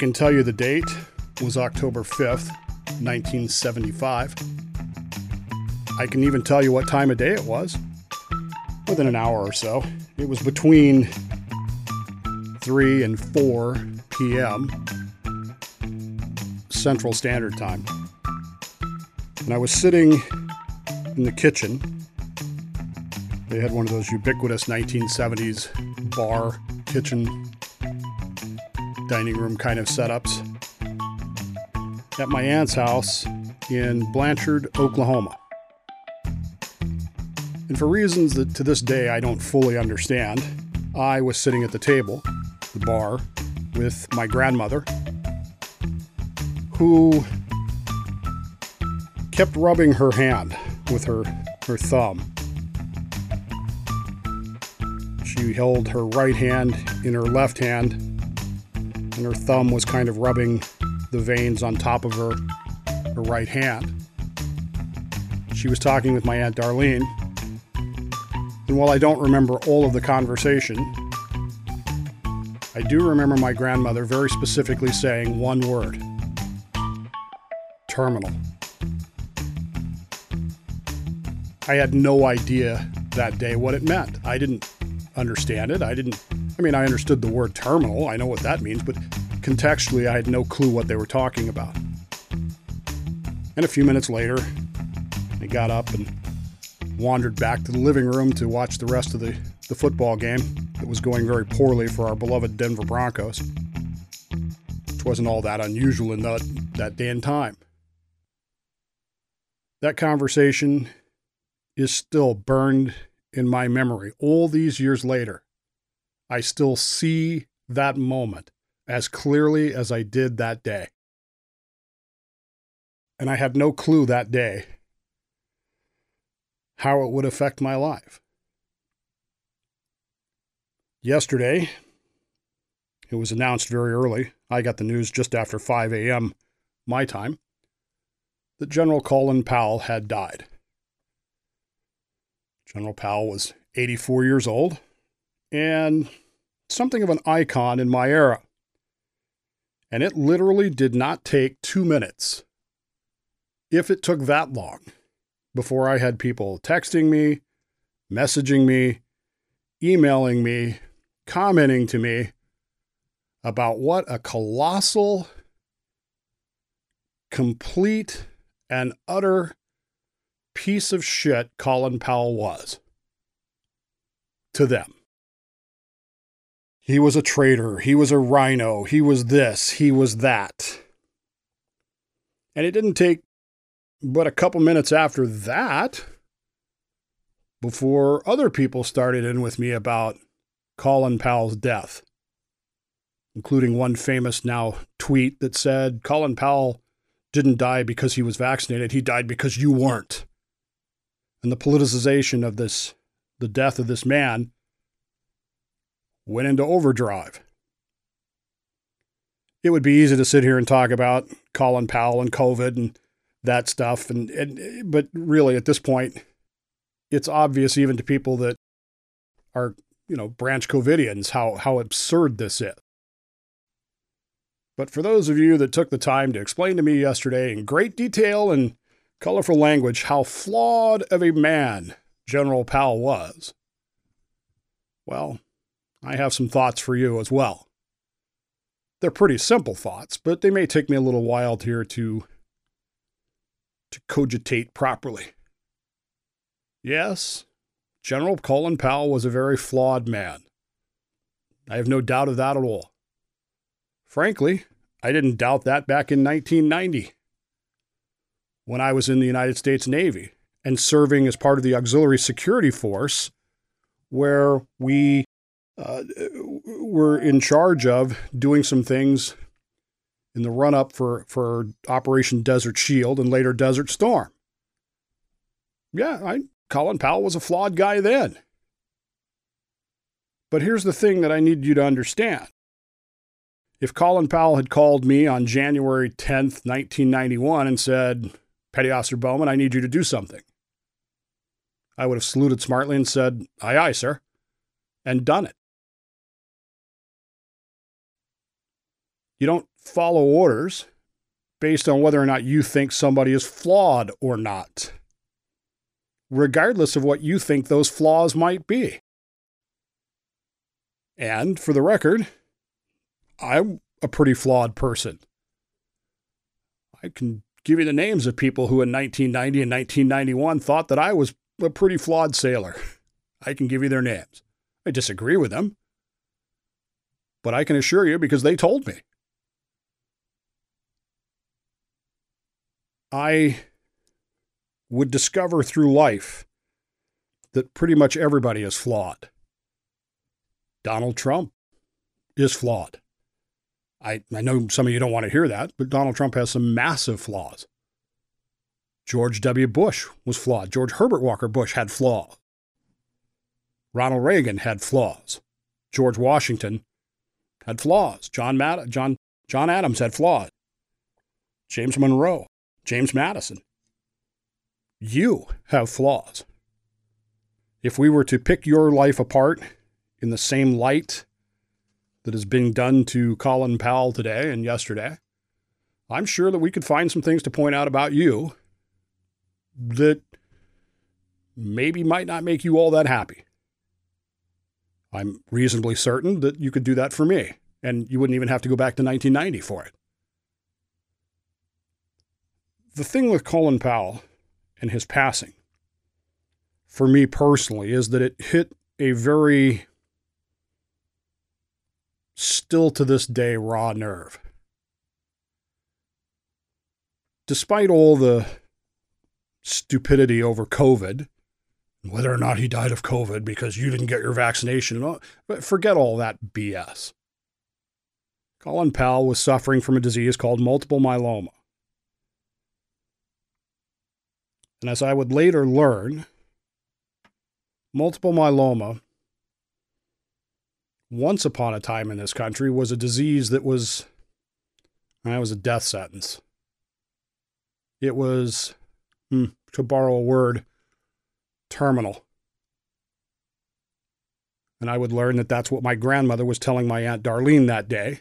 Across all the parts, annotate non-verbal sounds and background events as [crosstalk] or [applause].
can tell you the date was October 5th, 1975. I can even tell you what time of day it was within an hour or so. It was between 3 and 4 p.m. Central Standard Time. And I was sitting in the kitchen. They had one of those ubiquitous 1970s bar kitchen dining room kind of setups at my aunt's house in Blanchard, Oklahoma. And for reasons that to this day I don't fully understand, I was sitting at the table, the bar, with my grandmother, who kept rubbing her hand with her, her thumb. She held her right hand in her left hand, and her thumb was kind of rubbing the veins on top of her, her right hand. She was talking with my Aunt Darlene, and while I don't remember all of the conversation, I do remember my grandmother very specifically saying one word terminal. I had no idea that day what it meant. I didn't understand it. I didn't, I mean, I understood the word terminal. I know what that means, but contextually, I had no clue what they were talking about. And a few minutes later, I got up and wandered back to the living room to watch the rest of the, the football game that was going very poorly for our beloved Denver Broncos, which wasn't all that unusual in that, that day and time. That conversation is still burned in my memory. All these years later, I still see that moment as clearly as I did that day. And I had no clue that day how it would affect my life. Yesterday, it was announced very early. I got the news just after 5 a.m. my time that General Colin Powell had died. General Powell was 84 years old and something of an icon in my era. And it literally did not take two minutes, if it took that long, before I had people texting me, messaging me, emailing me, commenting to me about what a colossal, complete, and utter piece of shit Colin Powell was to them. He was a traitor. He was a RINO. He was this. He was that. And it didn't take but a couple minutes after that before other people started in with me about Colin Powell's death, including one famous now tweet that said Colin Powell didn't die because he was vaccinated. He died because you weren't. And the politicization of this, the death of this man, went into overdrive. It would be easy to sit here and talk about Colin Powell and COVID and that stuff, and, and but really at this point, it's obvious even to people that are you know branch COVIDians how how absurd this is. But for those of you that took the time to explain to me yesterday in great detail and colorful language how flawed of a man General Powell was, well, I have some thoughts for you as well. They're pretty simple thoughts, but they may take me a little while here to to cogitate properly. Yes, General Colin Powell was a very flawed man. I have no doubt of that at all. Frankly, I didn't doubt that back in 1990 when I was in the United States Navy and serving as part of the Auxiliary Security Force, where we uh, were in charge of doing some things in the run up for, for Operation Desert Shield and later Desert Storm. Yeah, I, Colin Powell was a flawed guy then. But here's the thing that I need you to understand. If Colin Powell had called me on January 10th, 1991, and said, Petty Officer Bowman, I need you to do something, I would have saluted smartly and said, Aye, aye, sir, and done it. You don't follow orders based on whether or not you think somebody is flawed or not, regardless of what you think those flaws might be. And for the record, I'm a pretty flawed person. I can give you the names of people who in 1990 and 1991 thought that I was a pretty flawed sailor. I can give you their names. I disagree with them, but I can assure you because they told me. I would discover through life that pretty much everybody is flawed. Donald Trump is flawed. I, I know some of you don't want to hear that, but Donald Trump has some massive flaws. George W. Bush was flawed. George Herbert Walker Bush had flaws. Ronald Reagan had flaws. George Washington had flaws. John, Mad- John, John Adams had flaws. James Monroe, James Madison. You have flaws. If we were to pick your life apart in the same light that is being done to Colin Powell today and yesterday, I'm sure that we could find some things to point out about you that maybe might not make you all that happy. I'm reasonably certain that you could do that for me, and you wouldn't even have to go back to 1990 for it. The thing with Colin Powell and his passing, for me personally, is that it hit a very still to this day raw nerve. Despite all the stupidity over COVID, whether or not he died of COVID because you didn't get your vaccination, but forget all that BS. Colin Powell was suffering from a disease called multiple myeloma. And as I would later learn, multiple myeloma once upon a time in this country was a disease that was that was a death sentence. It was, hmm, to borrow a word, terminal. And I would learn that that's what my grandmother was telling my aunt Darlene that day,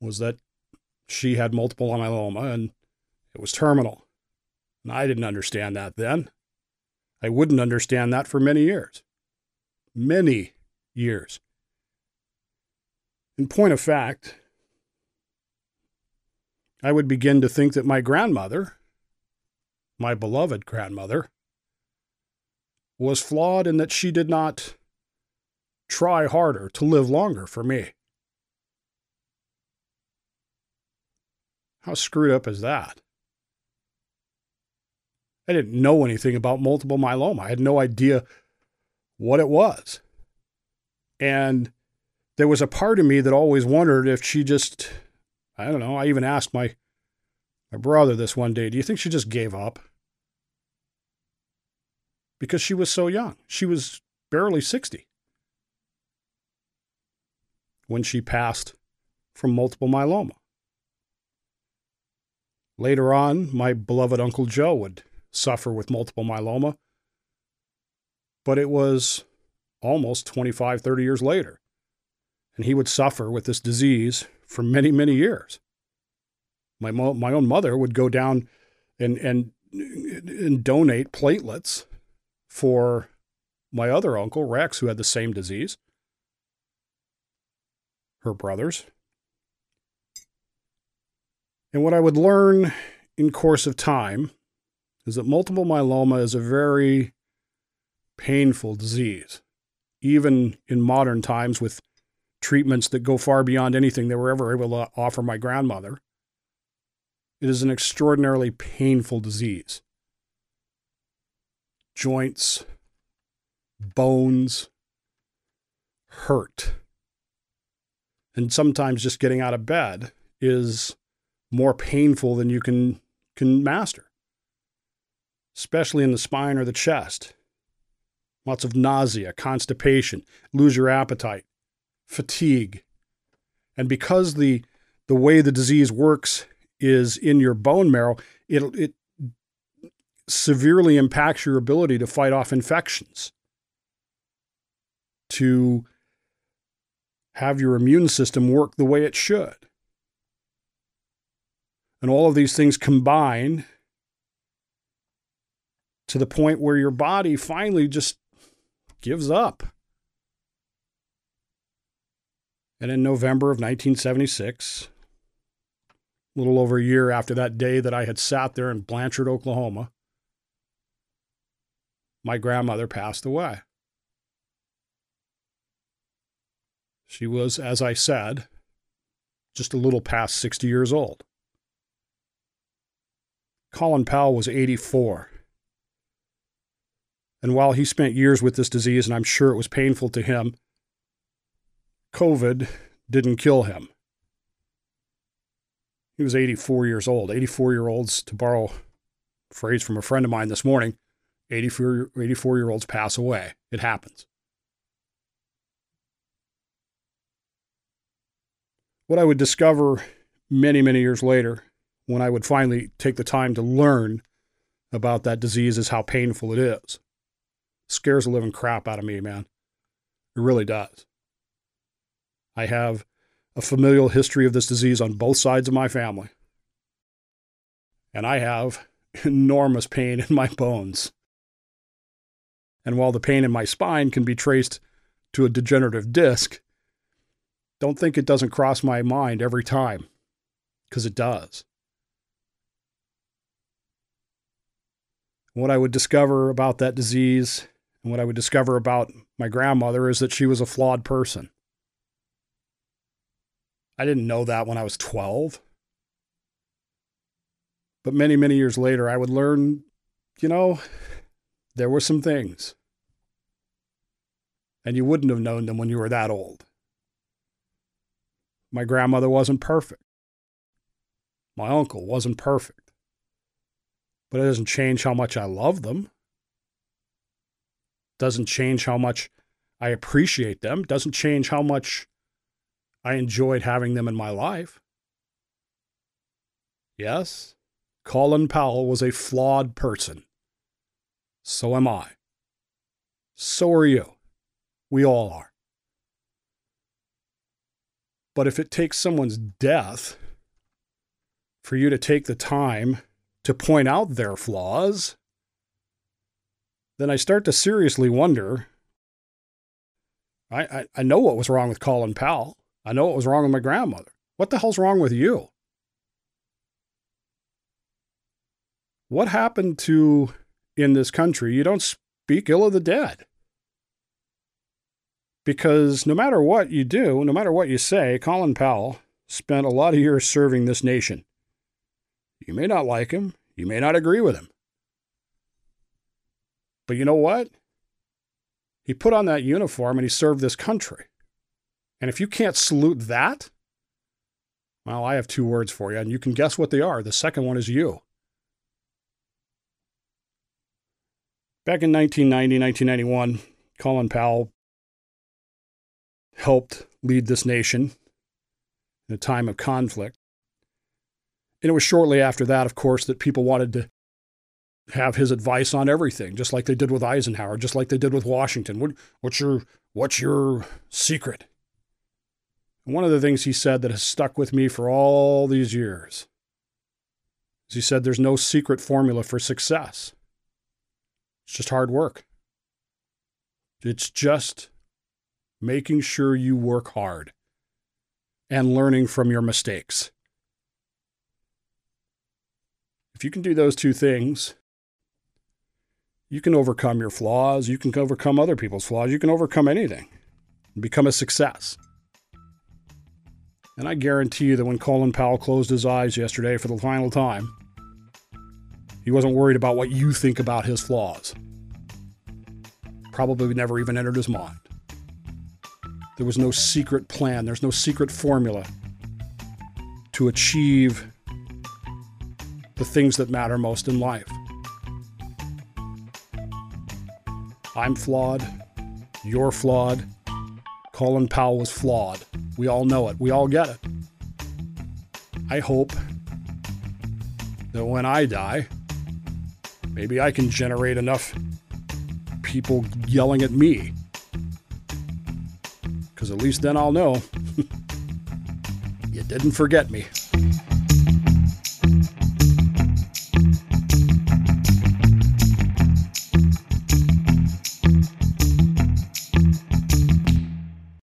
was that she had multiple myeloma and it was terminal. I didn't understand that then. I wouldn't understand that for many years. Many years. In point of fact, I would begin to think that my grandmother, my beloved grandmother, was flawed in that she did not try harder to live longer for me. How screwed up is that? I didn't know anything about multiple myeloma. I had no idea what it was. And there was a part of me that always wondered if she just, I don't know, I even asked my, my brother this one day, do you think she just gave up? Because she was so young. She was barely 60 when she passed from multiple myeloma. Later on, my beloved Uncle Joe would suffer with multiple myeloma, but it was almost 25, 30 years later and he would suffer with this disease for many, many years. My, mo- my own mother would go down and, and, and donate platelets for my other uncle, Rex, who had the same disease, her brothers. And what I would learn in course of time is that multiple myeloma is a very painful disease, even in modern times with treatments that go far beyond anything they were ever able to offer my grandmother. It is an extraordinarily painful disease. Joints, bones hurt. And sometimes just getting out of bed is more painful than you can, can master, especially in the spine or the chest. Lots of nausea, constipation, lose your appetite, fatigue. And because the the way the disease works is in your bone marrow, it it severely impacts your ability to fight off infections. To have your immune system work the way it should. And all of these things combine to the point where your body finally just gives up. And in November of 1976, a little over a year after that day that I had sat there in Blanchard, Oklahoma, my grandmother passed away. She was, as I said, just a little past 60 years old. Colin Powell was 84. And while he spent years with this disease, and I'm sure it was painful to him, COVID didn't kill him. He was 84 years old. 84 year olds, to borrow a phrase from a friend of mine this morning, 84, 84 year olds pass away. It happens. What I would discover many, many years later, when I would finally take the time to learn about that disease, is how painful it is. Scares the living crap out of me, man. It really does. I have a familial history of this disease on both sides of my family. And I have [laughs] enormous pain in my bones. And while the pain in my spine can be traced to a degenerative disc, don't think it doesn't cross my mind every time, because it does. What I would discover about that disease and what I would discover about my grandmother is that she was a flawed person. I didn't know that when I was 12. But many, many years later, I would learn, you know, there were some things. And you wouldn't have known them when you were that old. My grandmother wasn't perfect. My uncle wasn't perfect. But it doesn't change how much I love them. Doesn't change how much I appreciate them. Doesn't change how much I enjoyed having them in my life. Yes, Colin Powell was a flawed person. So am I. So are you. We all are. But if it takes someone's death for you to take the time to point out their flaws, then I start to seriously wonder. I, I, I know what was wrong with Colin Powell. I know what was wrong with my grandmother. What the hell's wrong with you? What happened to in this country? You don't speak ill of the dead. Because no matter what you do, no matter what you say, Colin Powell spent a lot of years serving this nation. You may not like him, you may not agree with him. But you know what? He put on that uniform and he served this country. And if you can't salute that, well, I have two words for you, and you can guess what they are. The second one is you. Back in 1990, 1991, Colin Powell helped lead this nation in a time of conflict. And it was shortly after that, of course, that people wanted to have his advice on everything, just like they did with Eisenhower, just like they did with Washington. What, what's your what's your secret? one of the things he said that has stuck with me for all these years is he said there's no secret formula for success. It's just hard work. It's just making sure you work hard and learning from your mistakes. If you can do those two things, you can overcome your flaws, you can overcome other people's flaws, you can overcome anything and become a success. And I guarantee you that when Colin Powell closed his eyes yesterday for the final time, he wasn't worried about what you think about his flaws. Probably never even entered his mind. There was no secret plan, there's no secret formula to achieve the things that matter most in life. I'm flawed. You're flawed. Colin Powell was flawed. We all know it. We all get it. I hope that when I die, maybe I can generate enough people yelling at me. Because at least then I'll know [laughs] you didn't forget me.